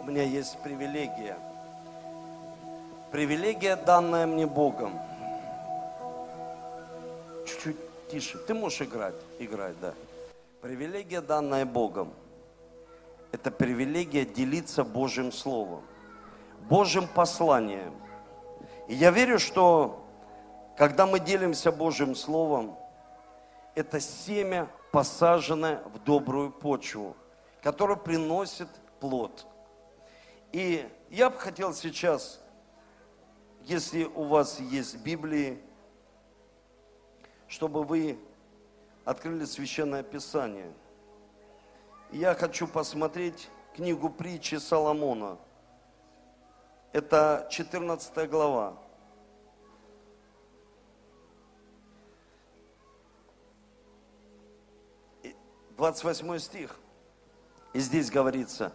у меня есть привилегия. Привилегия, данная мне Богом. Чуть-чуть тише. Ты можешь играть? Играть, да. Привилегия, данная Богом. Это привилегия делиться Божьим Словом, Божьим посланием. И я верю, что когда мы делимся Божьим Словом, это семя, посаженное в добрую почву, которое приносит плод. И я бы хотел сейчас, если у вас есть Библии, чтобы вы открыли Священное Писание. я хочу посмотреть книгу притчи Соломона. Это 14 глава. 28 стих. И здесь говорится,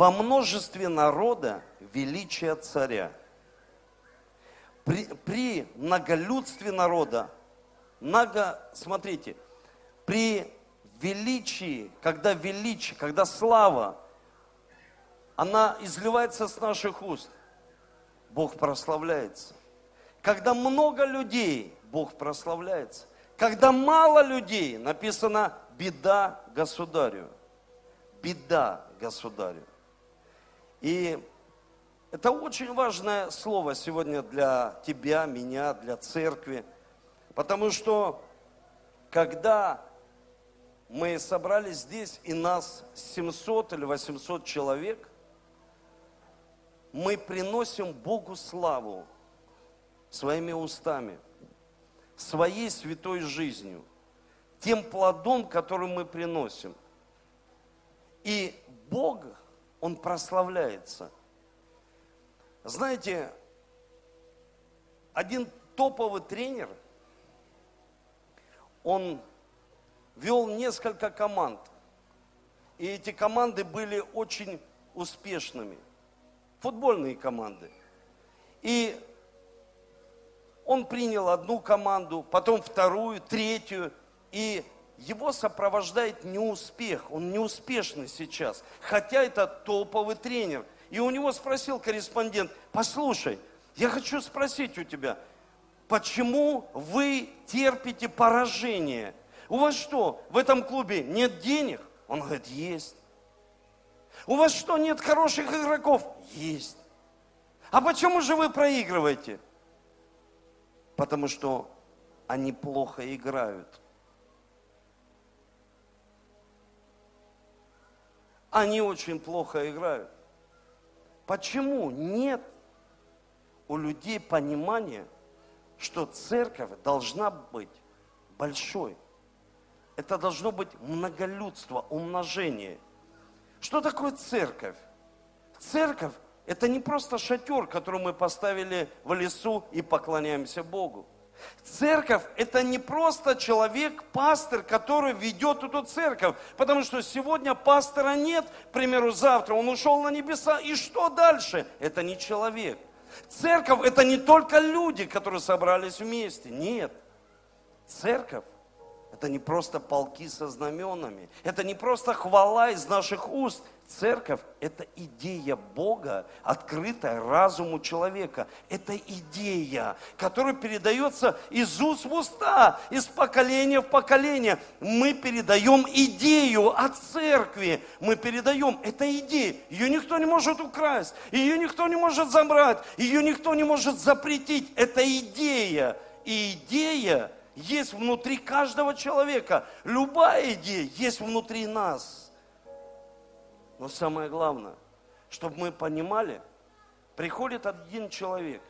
во множестве народа величие царя. При, при многолюдстве народа, много, смотрите, при величии, когда величие, когда слава, она изливается с наших уст, Бог прославляется. Когда много людей, Бог прославляется. Когда мало людей, написано беда государю. Беда государю. И это очень важное слово сегодня для тебя, меня, для церкви. Потому что когда мы собрались здесь, и нас 700 или 800 человек, мы приносим Богу славу своими устами, своей святой жизнью тем плодом, который мы приносим. И Бог, Он прославляется. Знаете, один топовый тренер, он вел несколько команд. И эти команды были очень успешными. Футбольные команды. И он принял одну команду, потом вторую, третью. И его сопровождает неуспех, он неуспешный сейчас, хотя это топовый тренер. И у него спросил корреспондент, послушай, я хочу спросить у тебя, почему вы терпите поражение? У вас что, в этом клубе нет денег? Он говорит, есть. У вас что, нет хороших игроков? Есть. А почему же вы проигрываете? Потому что они плохо играют. Они очень плохо играют. Почему нет у людей понимания, что церковь должна быть большой? Это должно быть многолюдство, умножение. Что такое церковь? Церковь – это не просто шатер, который мы поставили в лесу и поклоняемся Богу. Церковь – это не просто человек, пастор, который ведет эту церковь. Потому что сегодня пастора нет, к примеру, завтра он ушел на небеса. И что дальше? Это не человек. Церковь – это не только люди, которые собрались вместе. Нет. Церковь – это не просто полки со знаменами. Это не просто хвала из наших уст. Церковь – это идея Бога, открытая разуму человека. Это идея, которая передается из уст в уста, из поколения в поколение. Мы передаем идею о церкви. Мы передаем. Это идея. Ее никто не может украсть. Ее никто не может забрать. Ее никто не может запретить. Это идея. И идея есть внутри каждого человека. Любая идея есть внутри нас. Но самое главное, чтобы мы понимали, приходит один человек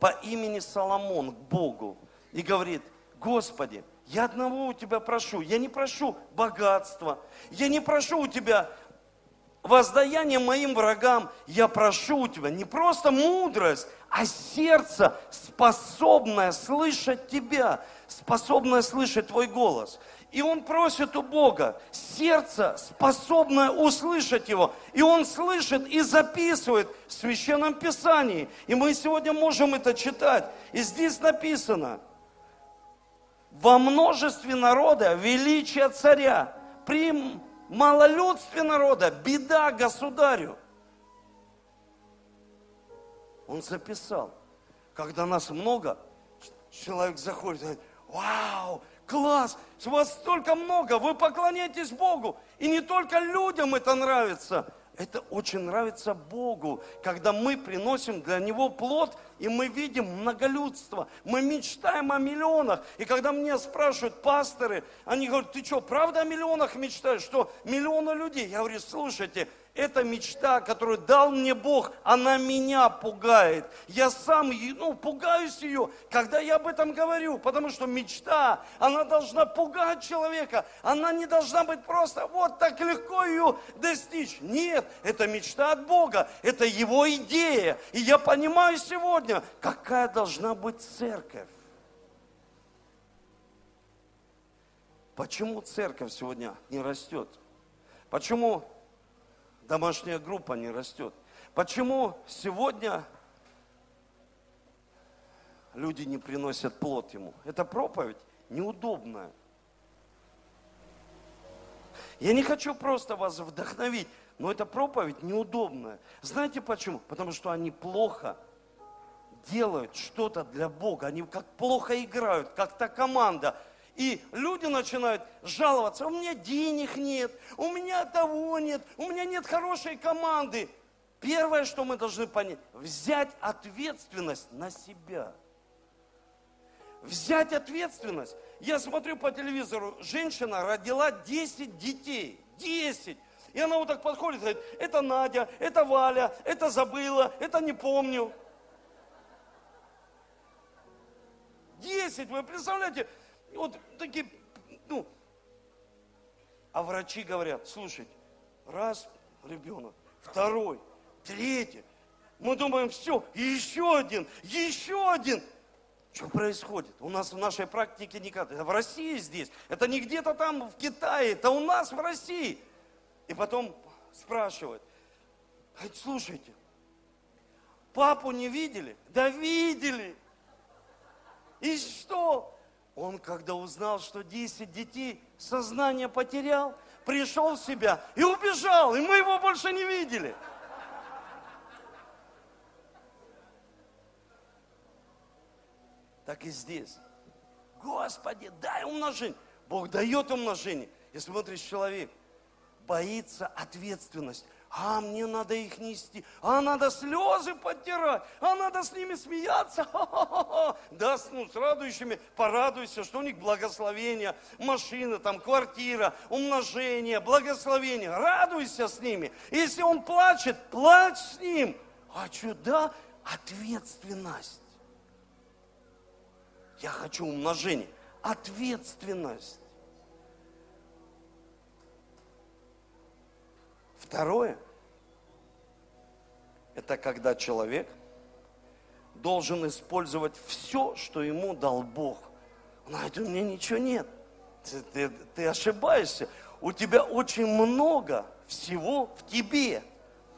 по имени Соломон к Богу и говорит, Господи, я одного у Тебя прошу, я не прошу богатства, я не прошу у Тебя воздаяние моим врагам, я прошу у Тебя не просто мудрость, а сердце, способное слышать Тебя, способное слышать Твой голос. И он просит у Бога сердце, способное услышать его. И он слышит и записывает в Священном Писании. И мы сегодня можем это читать. И здесь написано, во множестве народа величие царя, при малолюдстве народа беда государю. Он записал. Когда нас много, человек заходит и говорит, вау, класс, вас столько много, вы поклоняетесь Богу. И не только людям это нравится, это очень нравится Богу, когда мы приносим для Него плод, и мы видим многолюдство, мы мечтаем о миллионах. И когда мне спрашивают пасторы, они говорят, ты что, правда о миллионах мечтаешь, что миллионы людей? Я говорю, слушайте, эта мечта, которую дал мне Бог, она меня пугает. Я сам ну, пугаюсь ее, когда я об этом говорю, потому что мечта, она должна пугать человека. Она не должна быть просто вот так легко ее достичь. Нет, это мечта от Бога, это Его идея. И я понимаю сегодня, какая должна быть церковь. Почему церковь сегодня не растет? Почему домашняя группа не растет. Почему сегодня люди не приносят плод ему? Это проповедь неудобная. Я не хочу просто вас вдохновить, но эта проповедь неудобная. Знаете почему? Потому что они плохо делают что-то для Бога. Они как плохо играют, как та команда – и люди начинают жаловаться, у меня денег нет, у меня того нет, у меня нет хорошей команды. Первое, что мы должны понять, взять ответственность на себя. Взять ответственность. Я смотрю по телевизору, женщина родила 10 детей. 10. И она вот так подходит и говорит, это Надя, это Валя, это забыла, это не помню. Десять, вы представляете, вот такие, ну, а врачи говорят, слушайте, раз ребенок, второй, третий. Мы думаем, все, еще один, еще один. Что происходит? У нас в нашей практике никак. Это в России здесь. Это не где-то там в Китае. Это у нас в России. И потом спрашивают. Слушайте, папу не видели? Да видели. И что? Он, когда узнал, что 10 детей сознание потерял, пришел в себя и убежал, и мы его больше не видели. Так и здесь. Господи, дай умножение. Бог дает умножение. И смотришь, человек боится ответственность а мне надо их нести, а надо слезы подтирать, а надо с ними смеяться. Да, ну, с радующими порадуйся, что у них благословение, машина, там, квартира, умножение, благословение. Радуйся с ними. Если он плачет, плачь с ним. А да, ответственность. Я хочу умножение. Ответственность. Второе, это когда человек должен использовать все, что ему дал Бог. Он говорит, у меня ничего нет. Ты, ты, ты ошибаешься. У тебя очень много всего в тебе.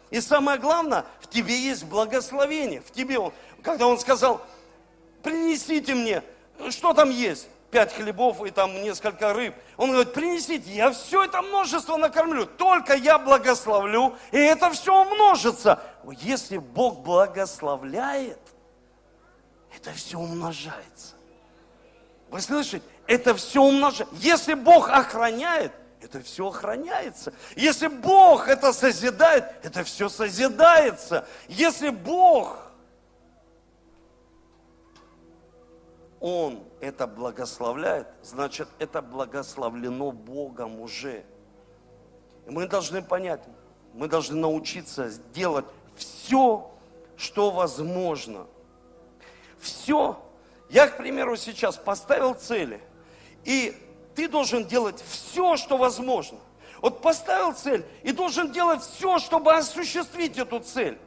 И самое главное, в тебе есть благословение. В тебе он, когда он сказал, принесите мне, что там есть? Пять хлебов и там несколько рыб. Он говорит, принесите, я все это множество накормлю, только я благословлю, и это все умножится. Если Бог благословляет, это все умножается. Вы слышите? Это все умножается. Если Бог охраняет, это все охраняется. Если Бог это созидает, это все созидается. Если Бог Он это благословляет, значит, это благословлено Богом уже. И мы должны понять, мы должны научиться сделать все, что возможно. Все. Я, к примеру, сейчас поставил цели, и ты должен делать все, что возможно. Вот поставил цель и должен делать все, чтобы осуществить эту цель.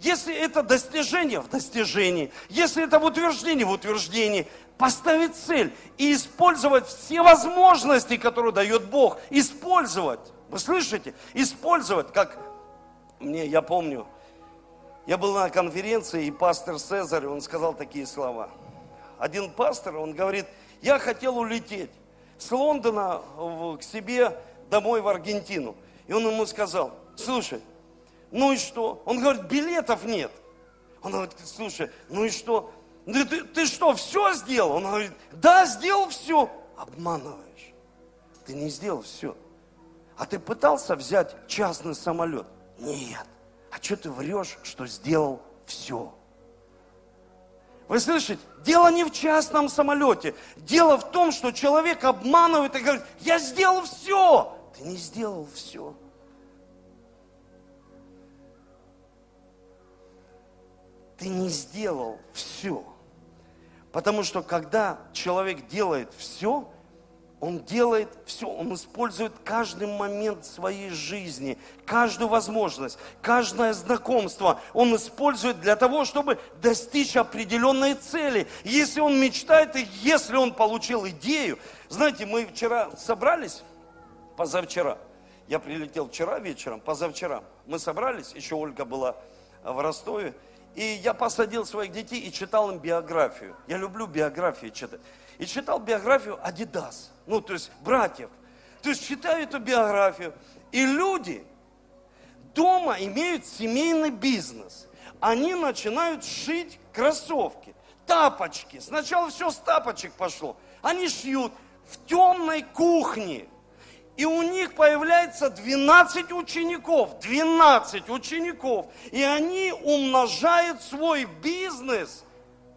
Если это достижение, в достижении. Если это в утверждении, в утверждении. Поставить цель и использовать все возможности, которые дает Бог. Использовать. Вы слышите? Использовать, как мне, я помню, я был на конференции, и пастор Цезарь, он сказал такие слова. Один пастор, он говорит, я хотел улететь с Лондона к себе домой в Аргентину. И он ему сказал, слушай, ну и что? Он говорит, билетов нет. Он говорит, слушай, ну и что? Ты, ты, ты что, все сделал? Он говорит, да, сделал все. Обманываешь. Ты не сделал все. А ты пытался взять частный самолет? Нет. А что ты врешь, что сделал все? Вы слышите? Дело не в частном самолете. Дело в том, что человек обманывает и говорит, я сделал все. Ты не сделал все. Ты не сделал все. Потому что когда человек делает все, он делает все, он использует каждый момент своей жизни, каждую возможность, каждое знакомство. Он использует для того, чтобы достичь определенной цели. Если он мечтает, и если он получил идею. Знаете, мы вчера собрались, позавчера, я прилетел вчера вечером, позавчера, мы собрались, еще Ольга была в Ростове, и я посадил своих детей и читал им биографию. Я люблю биографии читать. И читал биографию Адидас, ну, то есть братьев. То есть читаю эту биографию. И люди дома имеют семейный бизнес. Они начинают шить кроссовки, тапочки. Сначала все с тапочек пошло. Они шьют в темной кухне. И у них появляется 12 учеников, 12 учеников. И они умножают свой бизнес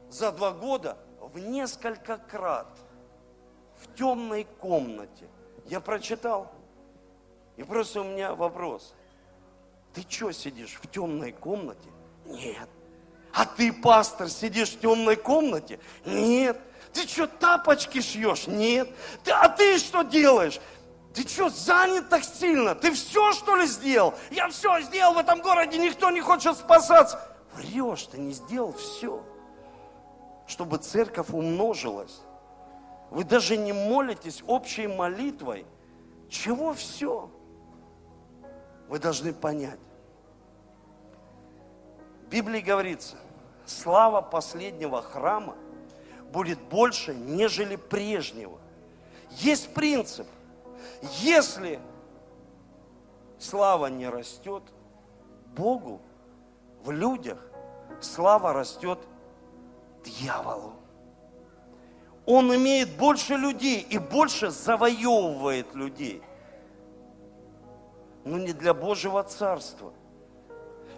за два года в несколько крат. В темной комнате. Я прочитал. И просто у меня вопрос. Ты что сидишь в темной комнате? Нет. А ты, пастор, сидишь в темной комнате? Нет. Ты что, тапочки шьешь? Нет. Ты, а ты что делаешь? Ты что, занят так сильно? Ты все, что ли, сделал? Я все сделал в этом городе, никто не хочет спасаться. Врешь, ты не сделал все, чтобы церковь умножилась. Вы даже не молитесь общей молитвой. Чего все? Вы должны понять. В Библии говорится, слава последнего храма будет больше, нежели прежнего. Есть принцип – если слава не растет, Богу в людях слава растет дьяволу. Он имеет больше людей и больше завоевывает людей. Но не для Божьего Царства.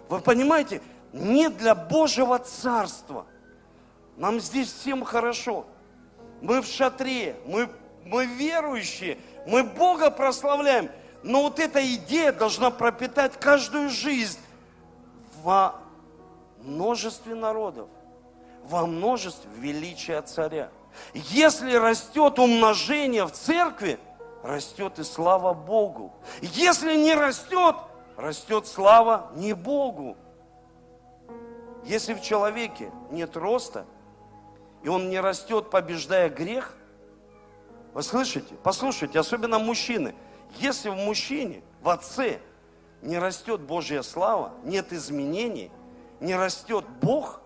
Вы понимаете, не для Божьего Царства. Нам здесь всем хорошо. Мы в шатре, мы, мы верующие – мы Бога прославляем, но вот эта идея должна пропитать каждую жизнь во множестве народов, во множестве величия царя. Если растет умножение в церкви, растет и слава Богу. Если не растет, растет слава не Богу. Если в человеке нет роста, и он не растет, побеждая грех, вы слышите? Послушайте, особенно мужчины. Если в мужчине, в отце не растет Божья слава, нет изменений, не растет Бог,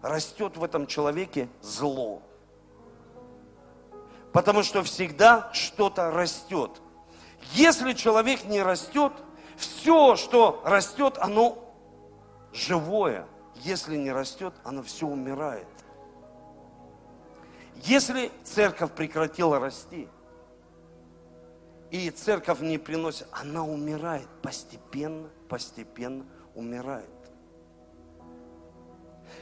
растет в этом человеке зло. Потому что всегда что-то растет. Если человек не растет, все, что растет, оно живое. Если не растет, оно все умирает. Если церковь прекратила расти, и церковь не приносит, она умирает постепенно, постепенно умирает.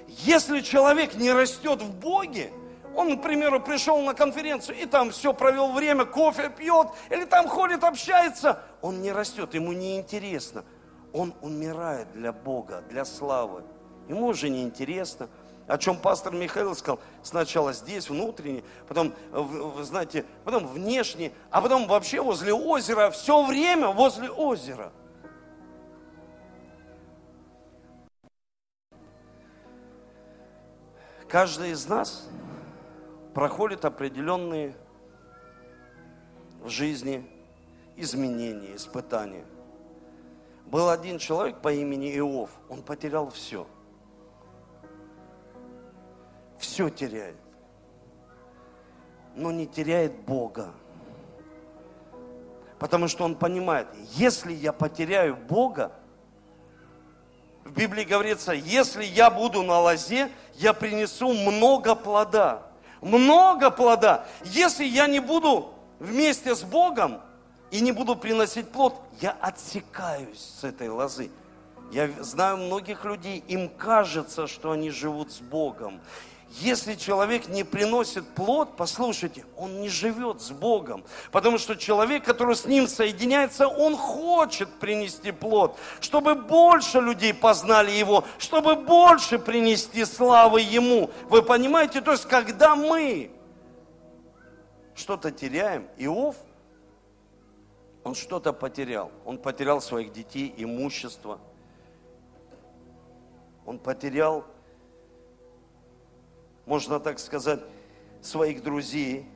Если человек не растет в Боге, он, к примеру, пришел на конференцию и там все провел время, кофе пьет, или там ходит, общается, он не растет, ему не интересно. Он умирает для Бога, для славы. Ему уже не интересно, о чем пастор Михаил сказал, сначала здесь, внутренне, потом, вы знаете, потом внешне, а потом вообще возле озера, все время возле озера. Каждый из нас проходит определенные в жизни изменения, испытания. Был один человек по имени Иов, он потерял все – все теряет, но не теряет Бога. Потому что он понимает, если я потеряю Бога, В Библии говорится, если я буду на лозе, я принесу много плода. Много плода. Если я не буду вместе с Богом и не буду приносить плод, я отсекаюсь с этой лозы. Я знаю многих людей, им кажется, что они живут с Богом. Если человек не приносит плод, послушайте, он не живет с Богом. Потому что человек, который с ним соединяется, он хочет принести плод, чтобы больше людей познали его, чтобы больше принести славы ему. Вы понимаете? То есть, когда мы что-то теряем, Иов, он что-то потерял. Он потерял своих детей, имущество. Он потерял можно так сказать, своих друзей,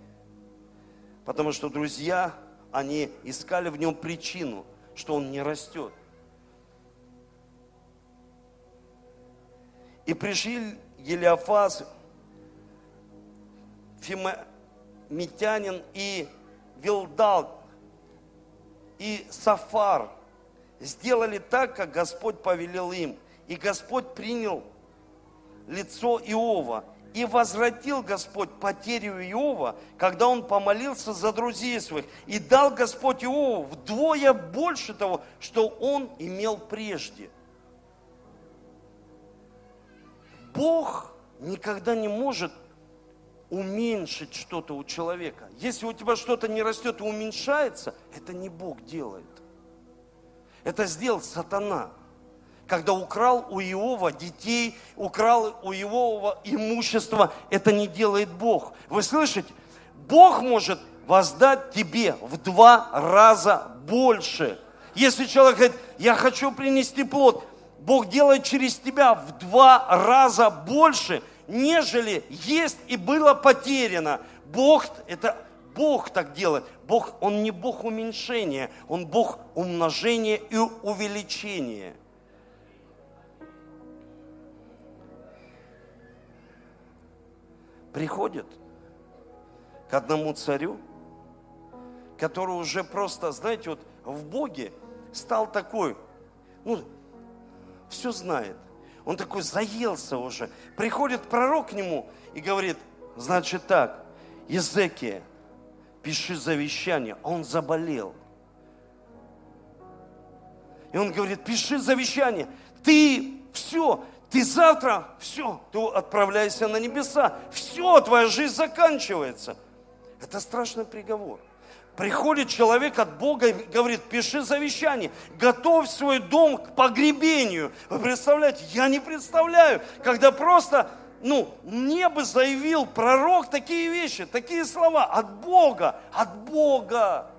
потому что друзья, они искали в нем причину, что он не растет. И пришли Елиафаз, Фимитянин и Вилдал, и Сафар сделали так, как Господь повелел им. И Господь принял лицо Иова и возвратил Господь потерю Иова, когда он помолился за друзей своих. И дал Господь Иову вдвое больше того, что он имел прежде. Бог никогда не может уменьшить что-то у человека. Если у тебя что-то не растет и уменьшается, это не Бог делает. Это сделал сатана когда украл у Иова детей, украл у Иова имущество, это не делает Бог. Вы слышите? Бог может воздать тебе в два раза больше. Если человек говорит, я хочу принести плод, Бог делает через тебя в два раза больше, нежели есть и было потеряно. Бог, это Бог так делает. Бог, Он не Бог уменьшения, Он Бог умножения и увеличения. Приходит к одному царю, который уже просто, знаете, вот в Боге стал такой, ну, все знает. Он такой заелся уже. Приходит пророк к нему и говорит, значит так, Езекия, пиши завещание. Он заболел. И он говорит, пиши завещание. Ты все, ты завтра, все, ты отправляешься на небеса. Все, твоя жизнь заканчивается. Это страшный приговор. Приходит человек от Бога и говорит, пиши завещание, готовь свой дом к погребению. Вы представляете? Я не представляю, когда просто, ну, мне бы заявил пророк такие вещи, такие слова от Бога, от Бога.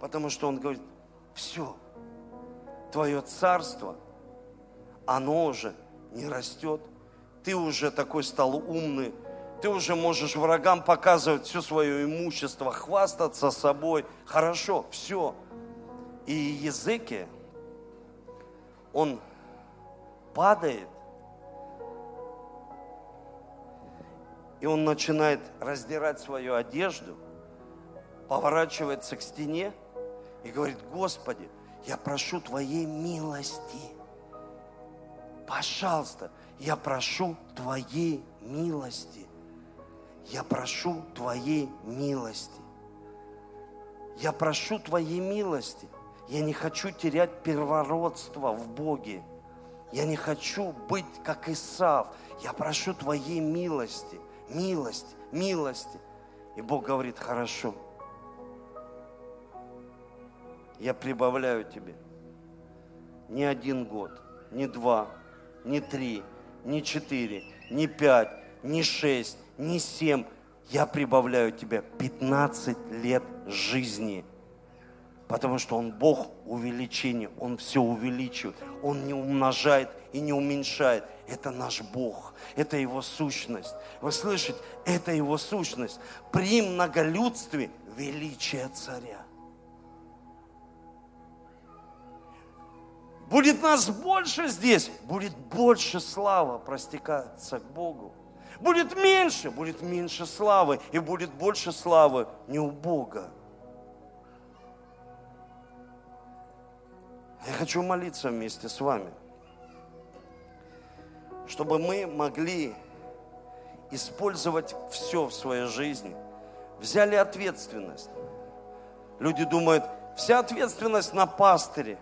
Потому что он говорит, все, твое царство, оно уже не растет. Ты уже такой стал умный, ты уже можешь врагам показывать все свое имущество, хвастаться собой. Хорошо, все. И языки, он падает, и он начинает раздирать свою одежду, поворачивается к стене и говорит, Господи, я прошу Твоей милости. Пожалуйста, я прошу Твоей милости. Я прошу Твоей милости. Я прошу Твоей милости. Я не хочу терять первородство в Боге. Я не хочу быть как Исав. Я прошу Твоей милости, милости, милости. И Бог говорит, хорошо, я прибавляю тебе. Не один год, не два, не три, не четыре, не пять, не шесть, не семь. Я прибавляю тебе 15 лет жизни. Потому что Он Бог увеличения, Он все увеличивает, Он не умножает и не уменьшает. Это наш Бог, это Его сущность. Вы слышите, это Его сущность. При многолюдстве величие царя. Будет нас больше здесь, будет больше слава простекаться к Богу. Будет меньше, будет меньше славы, и будет больше славы не у Бога. Я хочу молиться вместе с вами, чтобы мы могли использовать все в своей жизни, взяли ответственность. Люди думают, вся ответственность на пастыре,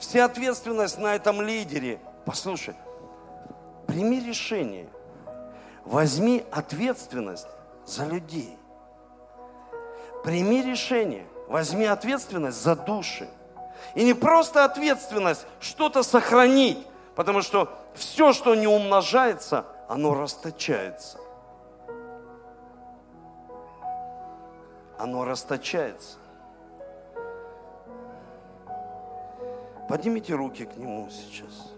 вся ответственность на этом лидере. Послушай, прими решение, возьми ответственность за людей. Прими решение, возьми ответственность за души. И не просто ответственность что-то сохранить, потому что все, что не умножается, оно расточается. Оно расточается. Поднимите руки к Нему сейчас.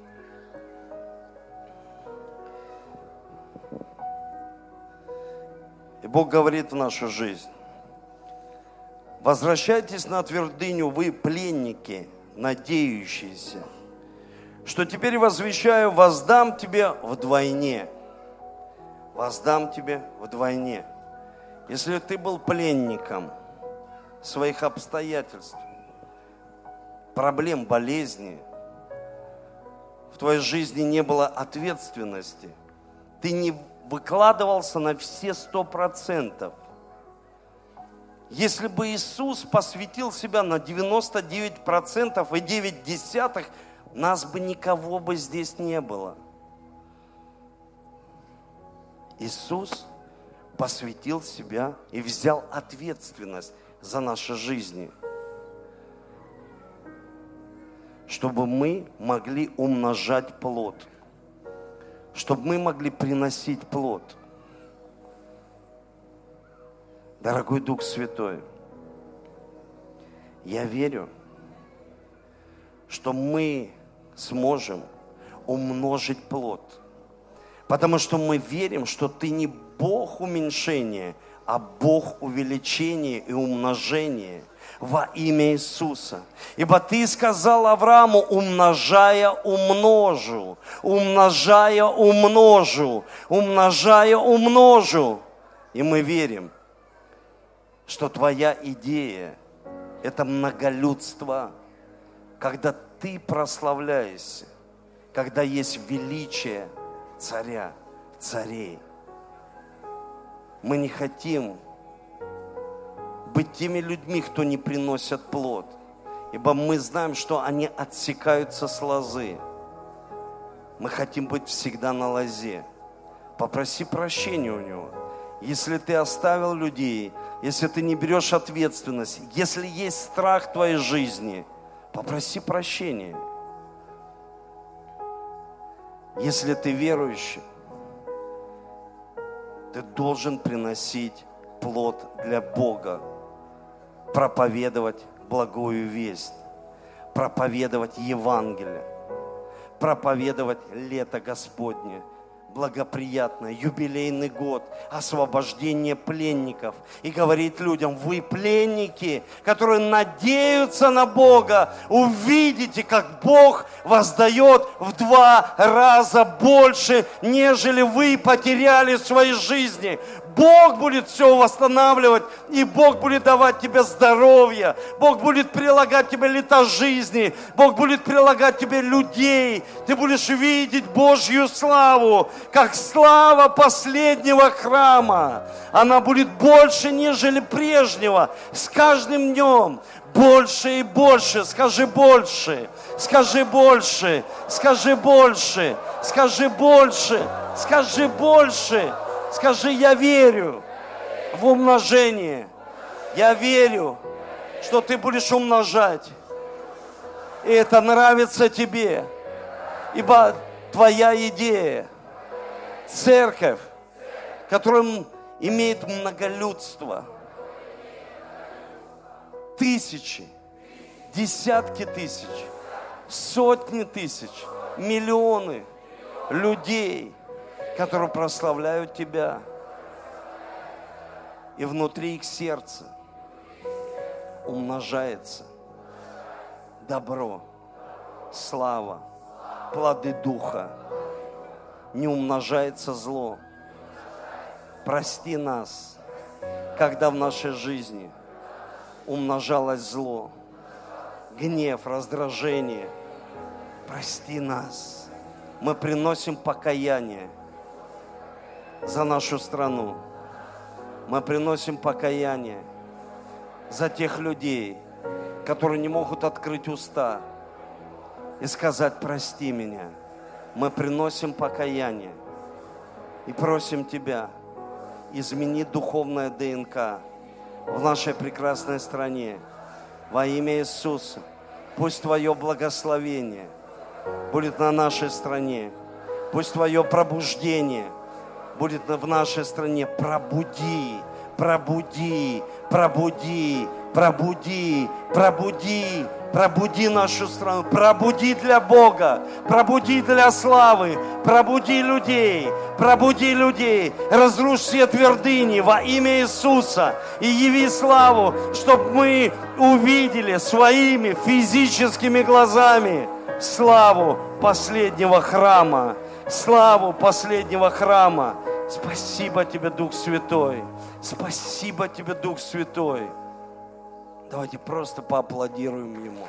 И Бог говорит в нашу жизнь. Возвращайтесь на твердыню, вы пленники, надеющиеся, что теперь возвещаю, воздам тебе вдвойне. Воздам тебе вдвойне. Если ты был пленником своих обстоятельств, проблем, болезни, в твоей жизни не было ответственности, ты не выкладывался на все сто процентов, если бы Иисус посвятил себя на 99% и 9 десятых, нас бы никого бы здесь не было. Иисус посвятил себя и взял ответственность за наши жизни, чтобы мы могли умножать плод, чтобы мы могли приносить плод – Дорогой Дух Святой, я верю, что мы сможем умножить плод. Потому что мы верим, что ты не Бог уменьшения, а Бог увеличения и умножения во имя Иисуса. Ибо ты сказал Аврааму, умножая, умножу, умножая, умножу, умножая, умножу. И мы верим – что твоя идея – это многолюдство, когда ты прославляешься, когда есть величие царя, царей. Мы не хотим быть теми людьми, кто не приносят плод, ибо мы знаем, что они отсекаются с лозы. Мы хотим быть всегда на лозе. Попроси прощения у него. Если ты оставил людей, если ты не берешь ответственность, если есть страх в твоей жизни, попроси прощения. Если ты верующий, ты должен приносить плод для Бога, проповедовать благую весть, проповедовать Евангелие, проповедовать лето Господне – благоприятное, юбилейный год, освобождение пленников. И говорит людям, вы пленники, которые надеются на Бога, увидите, как Бог воздает в два раза больше, нежели вы потеряли в своей жизни. Бог будет все восстанавливать, и Бог будет давать тебе здоровье, Бог будет прилагать тебе лета жизни, Бог будет прилагать тебе людей, ты будешь видеть Божью славу, как слава последнего храма. Она будет больше, нежели прежнего, с каждым днем больше и больше, скажи больше, скажи больше, скажи больше, скажи больше, скажи больше. Скажи, я верю в умножение. Я верю, что ты будешь умножать. И это нравится тебе. Ибо твоя идея, церковь, которая имеет многолюдство, тысячи, десятки тысяч, сотни тысяч, миллионы людей – которые прославляют Тебя. И внутри их сердца умножается добро, слава, плоды Духа. Не умножается зло. Прости нас, когда в нашей жизни умножалось зло, гнев, раздражение. Прости нас. Мы приносим покаяние за нашу страну. Мы приносим покаяние за тех людей, которые не могут открыть уста и сказать, прости меня. Мы приносим покаяние и просим Тебя, измени духовное ДНК в нашей прекрасной стране. Во имя Иисуса. Пусть Твое благословение будет на нашей стране. Пусть Твое пробуждение будет в нашей стране. Пробуди, пробуди, пробуди, пробуди, пробуди, пробуди нашу страну, пробуди для Бога, пробуди для славы, пробуди людей, пробуди людей, разрушь все твердыни во имя Иисуса и яви славу, чтобы мы увидели своими физическими глазами славу последнего храма, славу последнего храма. Спасибо тебе, Дух Святой. Спасибо тебе, Дух Святой. Давайте просто поаплодируем Ему.